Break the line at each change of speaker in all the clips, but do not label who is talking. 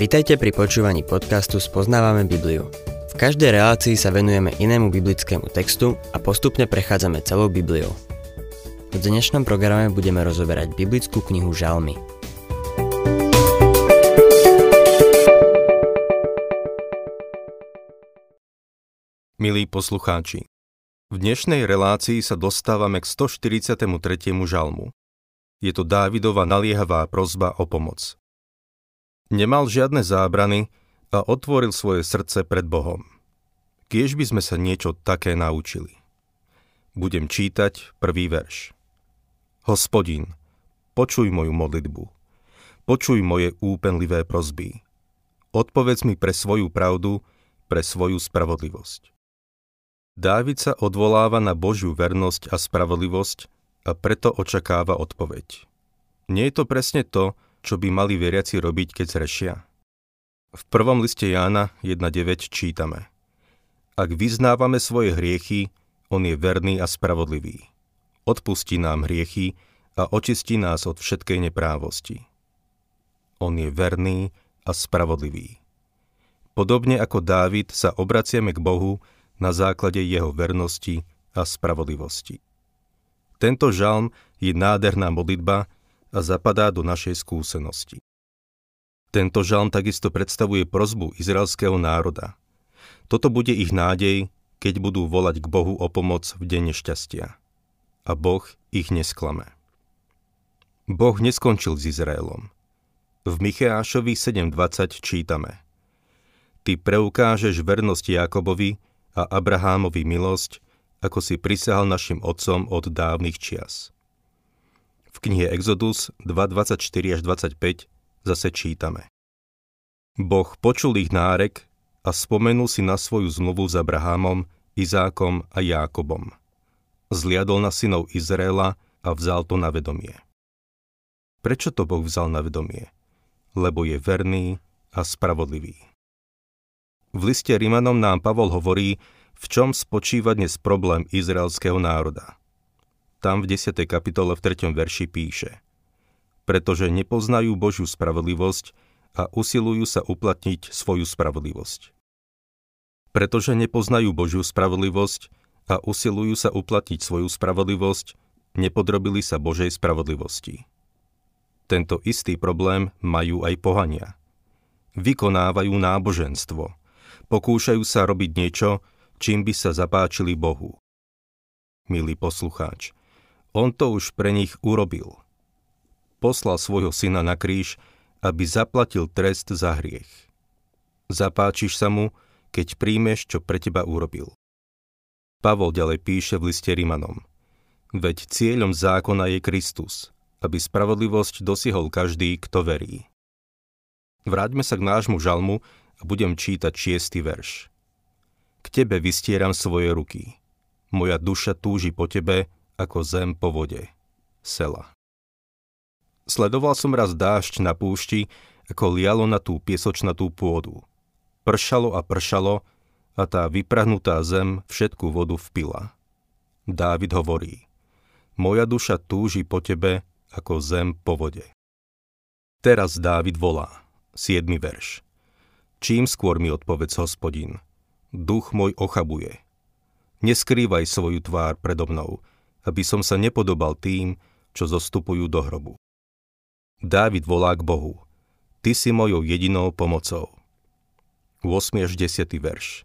Vitajte pri počúvaní podcastu Spoznávame Bibliu. V každej relácii sa venujeme inému biblickému textu a postupne prechádzame celou Bibliou. V dnešnom programe budeme rozoberať biblickú knihu Žalmy.
Milí poslucháči, v dnešnej relácii sa dostávame k 143. žalmu. Je to Dávidova naliehavá prozba o pomoc. Nemal žiadne zábrany a otvoril svoje srdce pred Bohom. Kiež by sme sa niečo také naučili. Budem čítať prvý verš. Hospodin, počuj moju modlitbu. Počuj moje úpenlivé prozby. Odpovedz mi pre svoju pravdu, pre svoju spravodlivosť. Dávid sa odvoláva na Božiu vernosť a spravodlivosť a preto očakáva odpoveď. Nie je to presne to, čo by mali veriaci robiť, keď zrešia? V prvom liste Jána 1.9 čítame Ak vyznávame svoje hriechy, on je verný a spravodlivý. Odpustí nám hriechy a očistí nás od všetkej neprávosti. On je verný a spravodlivý. Podobne ako Dávid sa obraciame k Bohu na základe jeho vernosti a spravodlivosti. Tento žalm je nádherná modlitba a zapadá do našej skúsenosti. Tento žalm takisto predstavuje prozbu izraelského národa. Toto bude ich nádej, keď budú volať k Bohu o pomoc v deň nešťastia. A Boh ich nesklame. Boh neskončil s Izraelom. V Micheášovi 7.20 čítame Ty preukážeš vernosť Jakobovi a Abrahámovi milosť ako si prisahal našim otcom od dávnych čias. V knihe Exodus 2.24 až 25 zase čítame. Boh počul ich nárek a spomenul si na svoju zmluvu s Abrahámom, Izákom a Jákobom. Zliadol na synov Izraela a vzal to na vedomie. Prečo to Boh vzal na vedomie? Lebo je verný a spravodlivý. V liste Rimanom nám Pavol hovorí, v čom spočíva dnes problém izraelského národa. Tam v 10. kapitole v 3. verši píše Pretože nepoznajú Božiu spravodlivosť a usilujú sa uplatniť svoju spravodlivosť. Pretože nepoznajú Božiu spravodlivosť a usilujú sa uplatniť svoju spravodlivosť, nepodrobili sa Božej spravodlivosti. Tento istý problém majú aj pohania. Vykonávajú náboženstvo. Pokúšajú sa robiť niečo, čím by sa zapáčili Bohu. Milý poslucháč, on to už pre nich urobil. Poslal svojho syna na kríž, aby zaplatil trest za hriech. Zapáčiš sa mu, keď príjmeš, čo pre teba urobil. Pavol ďalej píše v liste Rimanom. Veď cieľom zákona je Kristus, aby spravodlivosť dosiahol každý, kto verí. Vráťme sa k nášmu žalmu a budem čítať šiestý verš. K tebe vystieram svoje ruky. Moja duša túži po tebe, ako zem po vode. Sela. Sledoval som raz dážď na púšti, ako lialo na tú piesočnatú pôdu. Pršalo a pršalo a tá vyprahnutá zem všetku vodu vpila. Dávid hovorí, moja duša túži po tebe, ako zem po vode. Teraz Dávid volá, 7. verš. Čím skôr mi odpovedz, hospodin, duch môj ochabuje. Neskrývaj svoju tvár predo mnou, aby som sa nepodobal tým, čo zostupujú do hrobu. Dávid volá k Bohu. Ty si mojou jedinou pomocou. 8. až 10. verš.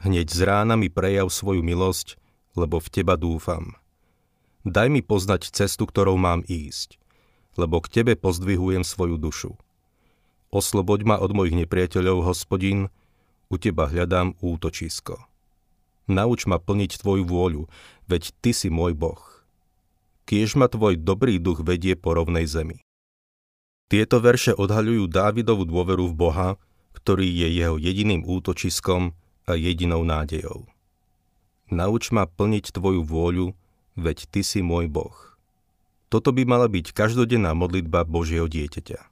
Hneď z rána mi prejav svoju milosť, lebo v teba dúfam. Daj mi poznať cestu, ktorou mám ísť, lebo k tebe pozdvihujem svoju dušu. Osloboď ma od mojich nepriateľov, hospodin, u teba hľadám útočisko. Nauč ma plniť tvoju vôľu, veď ty si môj Boh. Kiež ma tvoj dobrý duch vedie po rovnej zemi. Tieto verše odhaľujú Dávidovu dôveru v Boha, ktorý je jeho jediným útočiskom a jedinou nádejou. Nauč ma plniť tvoju vôľu, veď ty si môj Boh. Toto by mala byť každodenná modlitba Božieho dieťaťa.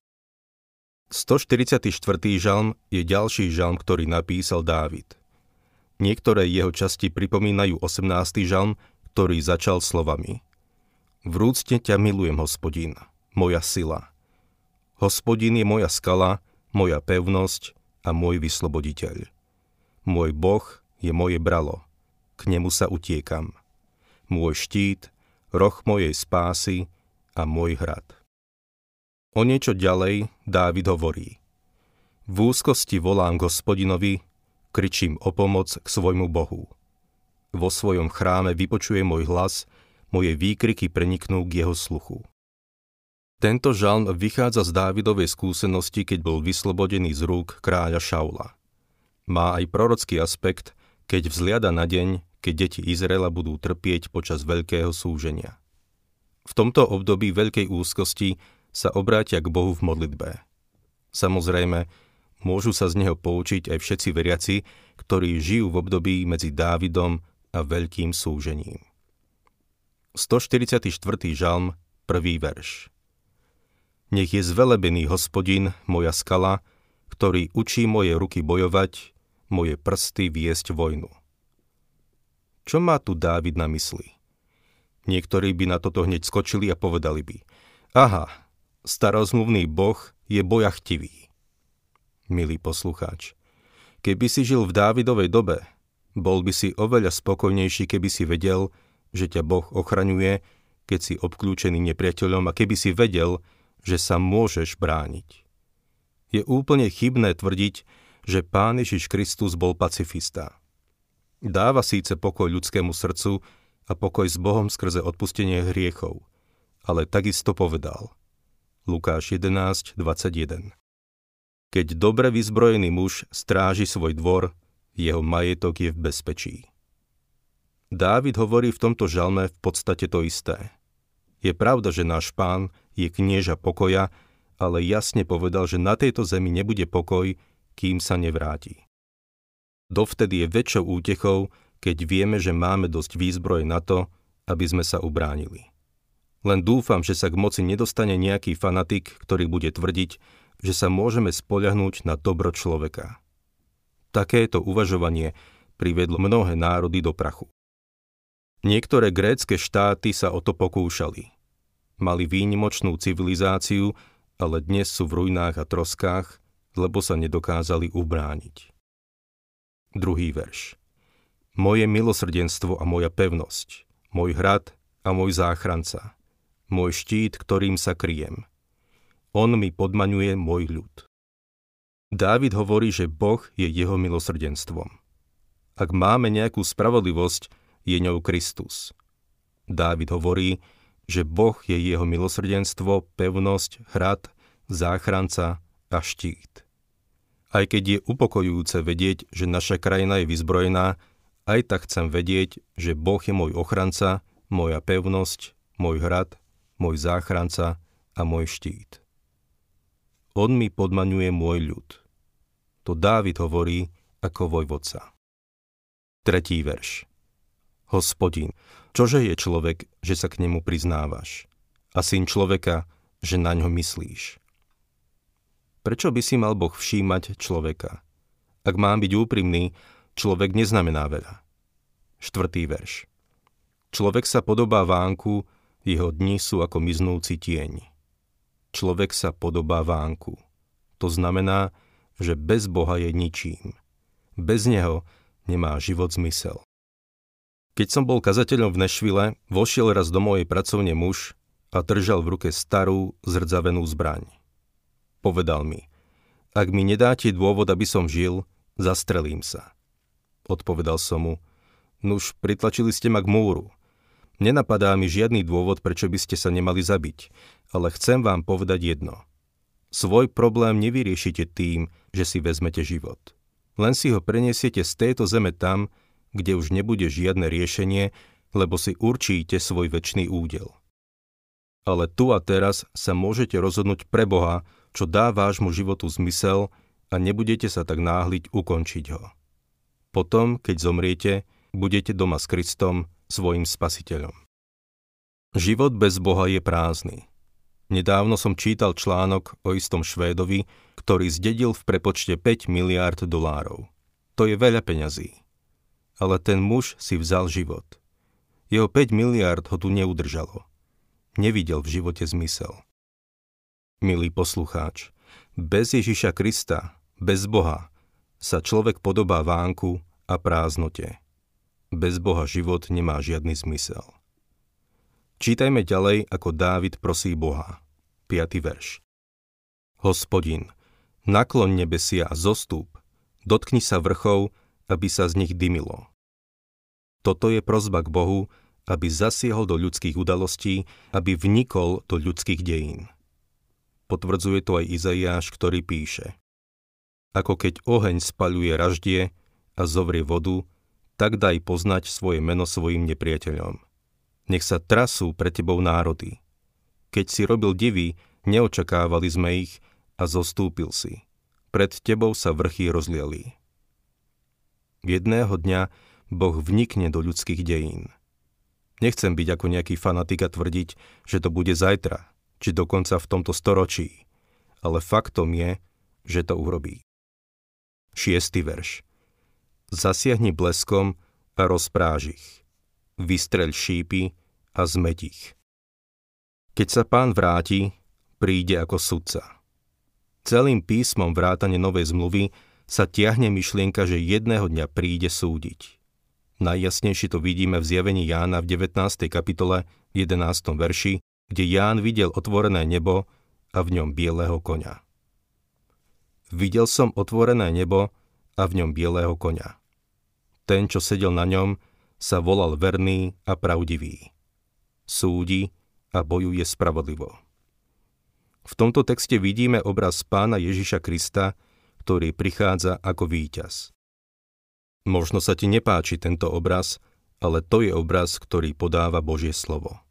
144. žalm je ďalší žalm, ktorý napísal Dávid. Niektoré jeho časti pripomínajú 18. žalm, ktorý začal slovami Vrúcne ťa milujem, hospodín, moja sila. Hospodín je moja skala moja pevnosť a môj vysloboditeľ. Môj Boh je moje bralo, k nemu sa utiekam. Môj štít, roh mojej spásy a môj hrad. O niečo ďalej Dávid hovorí. V úzkosti volám hospodinovi, kričím o pomoc k svojmu Bohu. Vo svojom chráme vypočuje môj hlas, moje výkriky preniknú k jeho sluchu. Tento žalm vychádza z Dávidovej skúsenosti, keď bol vyslobodený z rúk kráľa Šaula. Má aj prorocký aspekt, keď vzliada na deň, keď deti Izraela budú trpieť počas veľkého súženia. V tomto období veľkej úzkosti sa obrátia k Bohu v modlitbe. Samozrejme, môžu sa z neho poučiť aj všetci veriaci, ktorí žijú v období medzi Dávidom a veľkým súžením. 144. žalm, prvý verš. Nech je zvelebený hospodin, moja skala, ktorý učí moje ruky bojovať, moje prsty viesť vojnu. Čo má tu Dávid na mysli? Niektorí by na toto hneď skočili a povedali by, aha, starozmluvný boh je bojachtivý. Milý poslucháč, keby si žil v Dávidovej dobe, bol by si oveľa spokojnejší, keby si vedel, že ťa Boh ochraňuje, keď si obklúčený nepriateľom a keby si vedel, že sa môžeš brániť. Je úplne chybné tvrdiť, že Pán Ježiš Kristus bol pacifista. Dáva síce pokoj ľudskému srdcu a pokoj s Bohom skrze odpustenie hriechov, ale takisto povedal. Lukáš 11.21 Keď dobre vyzbrojený muž stráži svoj dvor, jeho majetok je v bezpečí. Dávid hovorí v tomto žalme v podstate to isté. Je pravda, že náš pán je knieža pokoja, ale jasne povedal, že na tejto zemi nebude pokoj, kým sa nevráti. Dovtedy je väčšou útechou, keď vieme, že máme dosť výzbroje na to, aby sme sa ubránili. Len dúfam, že sa k moci nedostane nejaký fanatik, ktorý bude tvrdiť, že sa môžeme spoľahnúť na dobro človeka. Takéto uvažovanie privedlo mnohé národy do prachu. Niektoré grécke štáty sa o to pokúšali. Mali výnimočnú civilizáciu, ale dnes sú v ruinách a troskách, lebo sa nedokázali ubrániť. Druhý verš. Moje milosrdenstvo a moja pevnosť, môj hrad a môj záchranca, môj štít, ktorým sa kryjem. On mi podmaňuje môj ľud. Dávid hovorí, že Boh je jeho milosrdenstvom. Ak máme nejakú spravodlivosť, je ňou Kristus. Dávid hovorí, že Boh je jeho milosrdenstvo, pevnosť, hrad, záchranca a štít. Aj keď je upokojujúce vedieť, že naša krajina je vyzbrojená, aj tak chcem vedieť, že Boh je môj ochranca, moja pevnosť, môj hrad, môj záchranca a môj štít. On mi podmaňuje môj ľud. To Dávid hovorí ako vojvodca. Tretí verš. Hospodin, čože je človek, že sa k nemu priznávaš? A syn človeka, že na ňo myslíš? Prečo by si mal Boh všímať človeka? Ak mám byť úprimný, človek neznamená veľa. Štvrtý verš. Človek sa podobá vánku, jeho dni sú ako miznúci tieň. Človek sa podobá vánku. To znamená, že bez Boha je ničím. Bez Neho nemá život zmysel. Keď som bol kazateľom v Nešvile, vošiel raz do mojej pracovne muž a držal v ruke starú, zrdzavenú zbraň. Povedal mi, ak mi nedáte dôvod, aby som žil, zastrelím sa. Odpovedal som mu, nuž pritlačili ste ma k múru. Nenapadá mi žiadny dôvod, prečo by ste sa nemali zabiť, ale chcem vám povedať jedno. Svoj problém nevyriešite tým, že si vezmete život. Len si ho preniesiete z tejto zeme tam, kde už nebude žiadne riešenie, lebo si určíte svoj väčší údel. Ale tu a teraz sa môžete rozhodnúť pre Boha, čo dá vášmu životu zmysel a nebudete sa tak náhliť ukončiť ho. Potom, keď zomriete, budete doma s Kristom, svojim spasiteľom. Život bez Boha je prázdny. Nedávno som čítal článok o istom Švédovi, ktorý zdedil v prepočte 5 miliárd dolárov. To je veľa peňazí ale ten muž si vzal život. Jeho 5 miliard ho tu neudržalo. Nevidel v živote zmysel. Milý poslucháč, Bez Ježiša Krista, bez Boha, sa človek podobá vánku a prázdnote. Bez Boha život nemá žiadny zmysel. Čítajme ďalej, ako Dávid prosí Boha. 5. verš. Hospodin, nakloň nebesia a zostúp, dotkni sa vrchov, aby sa z nich dymilo. Toto je prozba k Bohu, aby zasiehol do ľudských udalostí, aby vnikol do ľudských dejín. Potvrdzuje to aj Izaiáš, ktorý píše Ako keď oheň spaľuje raždie a zovrie vodu, tak daj poznať svoje meno svojim nepriateľom. Nech sa trasú pre tebou národy. Keď si robil divy, neočakávali sme ich a zostúpil si. Pred tebou sa vrchy rozliali. Jedného dňa Boh vnikne do ľudských dejín. Nechcem byť ako nejaký fanatik a tvrdiť, že to bude zajtra, či dokonca v tomto storočí. Ale faktom je, že to urobí. Šiestý verš. Zasiahni bleskom a rozpráž ich. Vystreľ šípy a zmeť ich. Keď sa pán vráti, príde ako sudca. Celým písmom vrátane Novej zmluvy sa tiahne myšlienka, že jedného dňa príde súdiť. Najjasnejšie to vidíme v zjavení Jána v 19. kapitole 11. verši, kde Ján videl otvorené nebo a v ňom bieleho koňa. Videl som otvorené nebo a v ňom bieleho koňa. Ten, čo sedel na ňom, sa volal verný a pravdivý. Súdi a bojuje spravodlivo. V tomto texte vidíme obraz pána Ježiša Krista, ktorý prichádza ako víťaz. Možno sa ti nepáči tento obraz, ale to je obraz, ktorý podáva Božie slovo.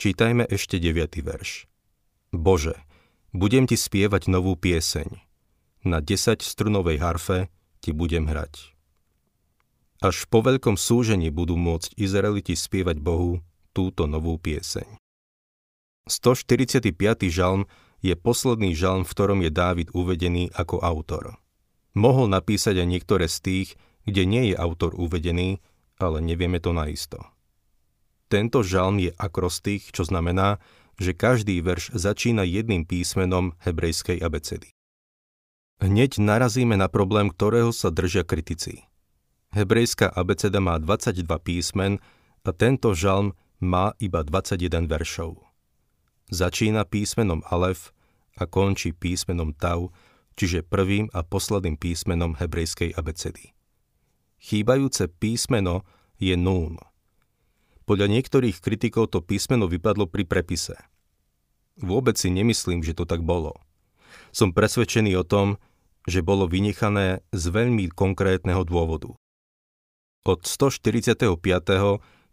Čítajme ešte 9. verš. Bože, budem ti spievať novú pieseň. Na 10 strunovej harfe ti budem hrať. Až po veľkom súžení budú môcť Izraeliti spievať Bohu túto novú pieseň. 145. žalm je posledný žalm, v ktorom je Dávid uvedený ako autor. Mohol napísať aj niektoré z tých, kde nie je autor uvedený, ale nevieme to naisto. Tento žalm je akrostých, čo znamená, že každý verš začína jedným písmenom hebrejskej abecedy. Hneď narazíme na problém, ktorého sa držia kritici. Hebrejská abeceda má 22 písmen a tento žalm má iba 21 veršov. Začína písmenom Alef a končí písmenom Tau, čiže prvým a posledným písmenom hebrejskej abecedy. Chýbajúce písmeno je Nún. Podľa niektorých kritikov to písmeno vypadlo pri prepise. Vôbec si nemyslím, že to tak bolo. Som presvedčený o tom, že bolo vynechané z veľmi konkrétneho dôvodu. Od 145.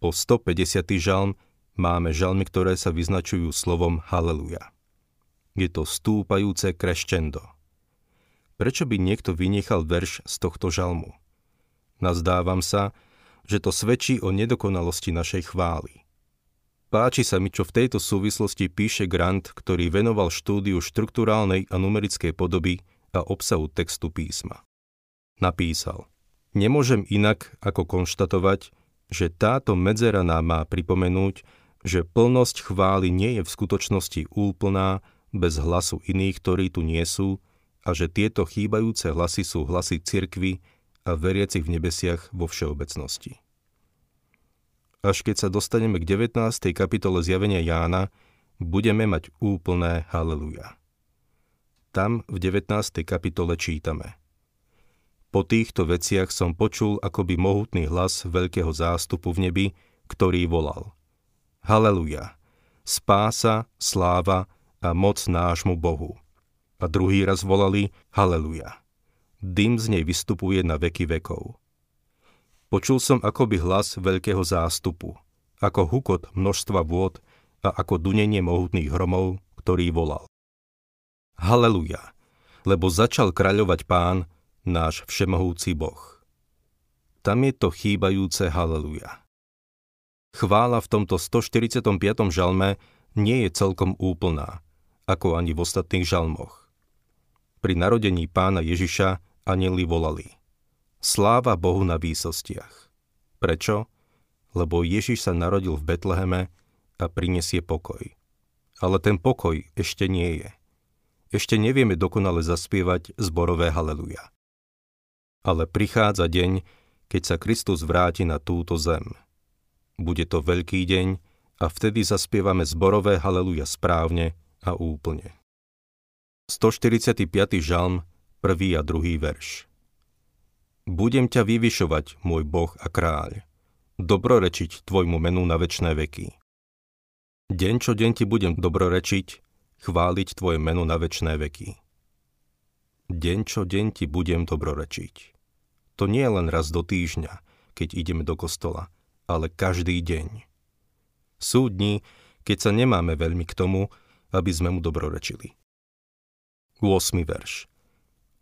po 150. žalm máme žalmy, ktoré sa vyznačujú slovom Haleluja. Je to stúpajúce kreščendo. Prečo by niekto vynechal verš z tohto žalmu? Nazdávam sa, že to svedčí o nedokonalosti našej chvály. Páči sa mi, čo v tejto súvislosti píše Grant, ktorý venoval štúdiu štruktúrálnej a numerickej podoby a obsahu textu písma. Napísal, nemôžem inak ako konštatovať, že táto medzera nám má pripomenúť, že plnosť chvály nie je v skutočnosti úplná bez hlasu iných, ktorí tu nie sú, a že tieto chýbajúce hlasy sú hlasy cirkvy a veriacich v nebesiach vo všeobecnosti. Až keď sa dostaneme k 19. kapitole zjavenia Jána, budeme mať úplné haleluja. Tam v 19. kapitole čítame Po týchto veciach som počul akoby mohutný hlas veľkého zástupu v nebi, ktorý volal Haleluja! Spása, sláva a moc nášmu Bohu. A druhý raz volali Haleluja! dym z nej vystupuje na veky vekov. Počul som akoby hlas veľkého zástupu, ako hukot množstva vôd a ako dunenie mohutných hromov, ktorý volal. Haleluja, lebo začal kráľovať pán, náš všemohúci Boh. Tam je to chýbajúce haleluja. Chvála v tomto 145. žalme nie je celkom úplná, ako ani v ostatných žalmoch. Pri narodení pána Ježiša anjeli volali. Sláva Bohu na výsostiach. Prečo? Lebo Ježiš sa narodil v Betleheme a prinesie pokoj. Ale ten pokoj ešte nie je. ešte nevieme dokonale zaspievať zborové haleluja. Ale prichádza deň, keď sa Kristus vráti na túto zem. Bude to veľký deň a vtedy zaspievame zborové haleluja správne a úplne. 145. žalm, 1. a 2. verš. Budem ťa vyvyšovať, môj Boh a kráľ, dobrorečiť tvojmu menu na večné veky. Deň čo deň ti budem dobrorečiť, chváliť tvoje meno na večné veky. Deň čo deň ti budem dobrorečiť. To nie je len raz do týždňa, keď ideme do kostola, ale každý deň. Sú dni, keď sa nemáme veľmi k tomu, aby sme mu dobrorečili. 8. verš.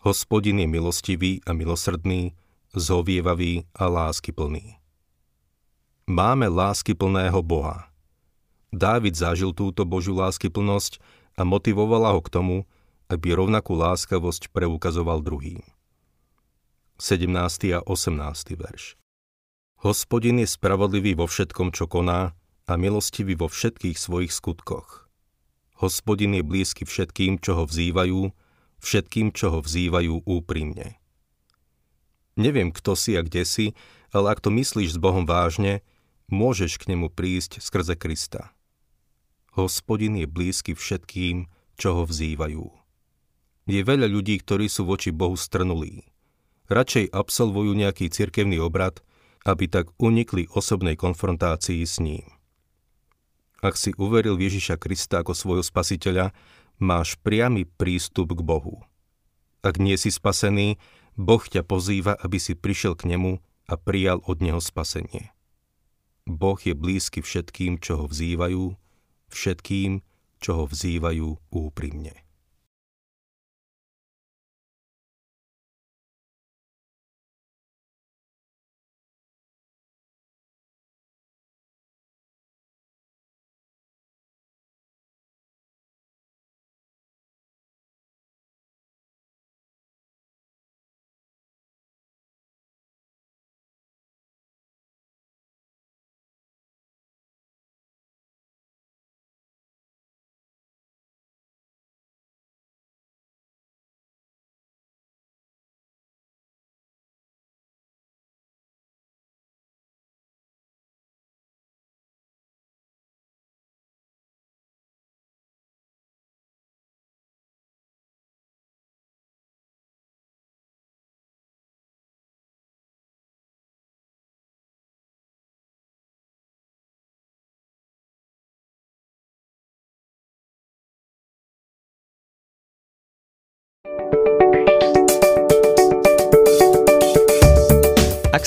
Hospodin je milostivý a milosrdný, zhovievavý a láskyplný. Máme láskyplného Boha. Dávid zažil túto Božiu láskyplnosť a motivovala ho k tomu, aby rovnakú láskavosť preukazoval druhým. 17. a 18. verš. Hospodin je spravodlivý vo všetkom, čo koná a milostivý vo všetkých svojich skutkoch. Hospodin je blízky všetkým, čo ho vzývajú všetkým, čo ho vzývajú úprimne. Neviem, kto si a kde si, ale ak to myslíš s Bohom vážne, môžeš k nemu prísť skrze Krista. Hospodin je blízky všetkým, čo ho vzývajú. Je veľa ľudí, ktorí sú voči Bohu strnulí. Radšej absolvujú nejaký cirkevný obrad, aby tak unikli osobnej konfrontácii s ním. Ak si uveril Ježiša Krista ako svojho spasiteľa, máš priamy prístup k Bohu. Ak nie si spasený, Boh ťa pozýva, aby si prišiel k nemu a prijal od neho spasenie. Boh je blízky všetkým, čo ho vzývajú, všetkým, čo ho vzývajú úprimne.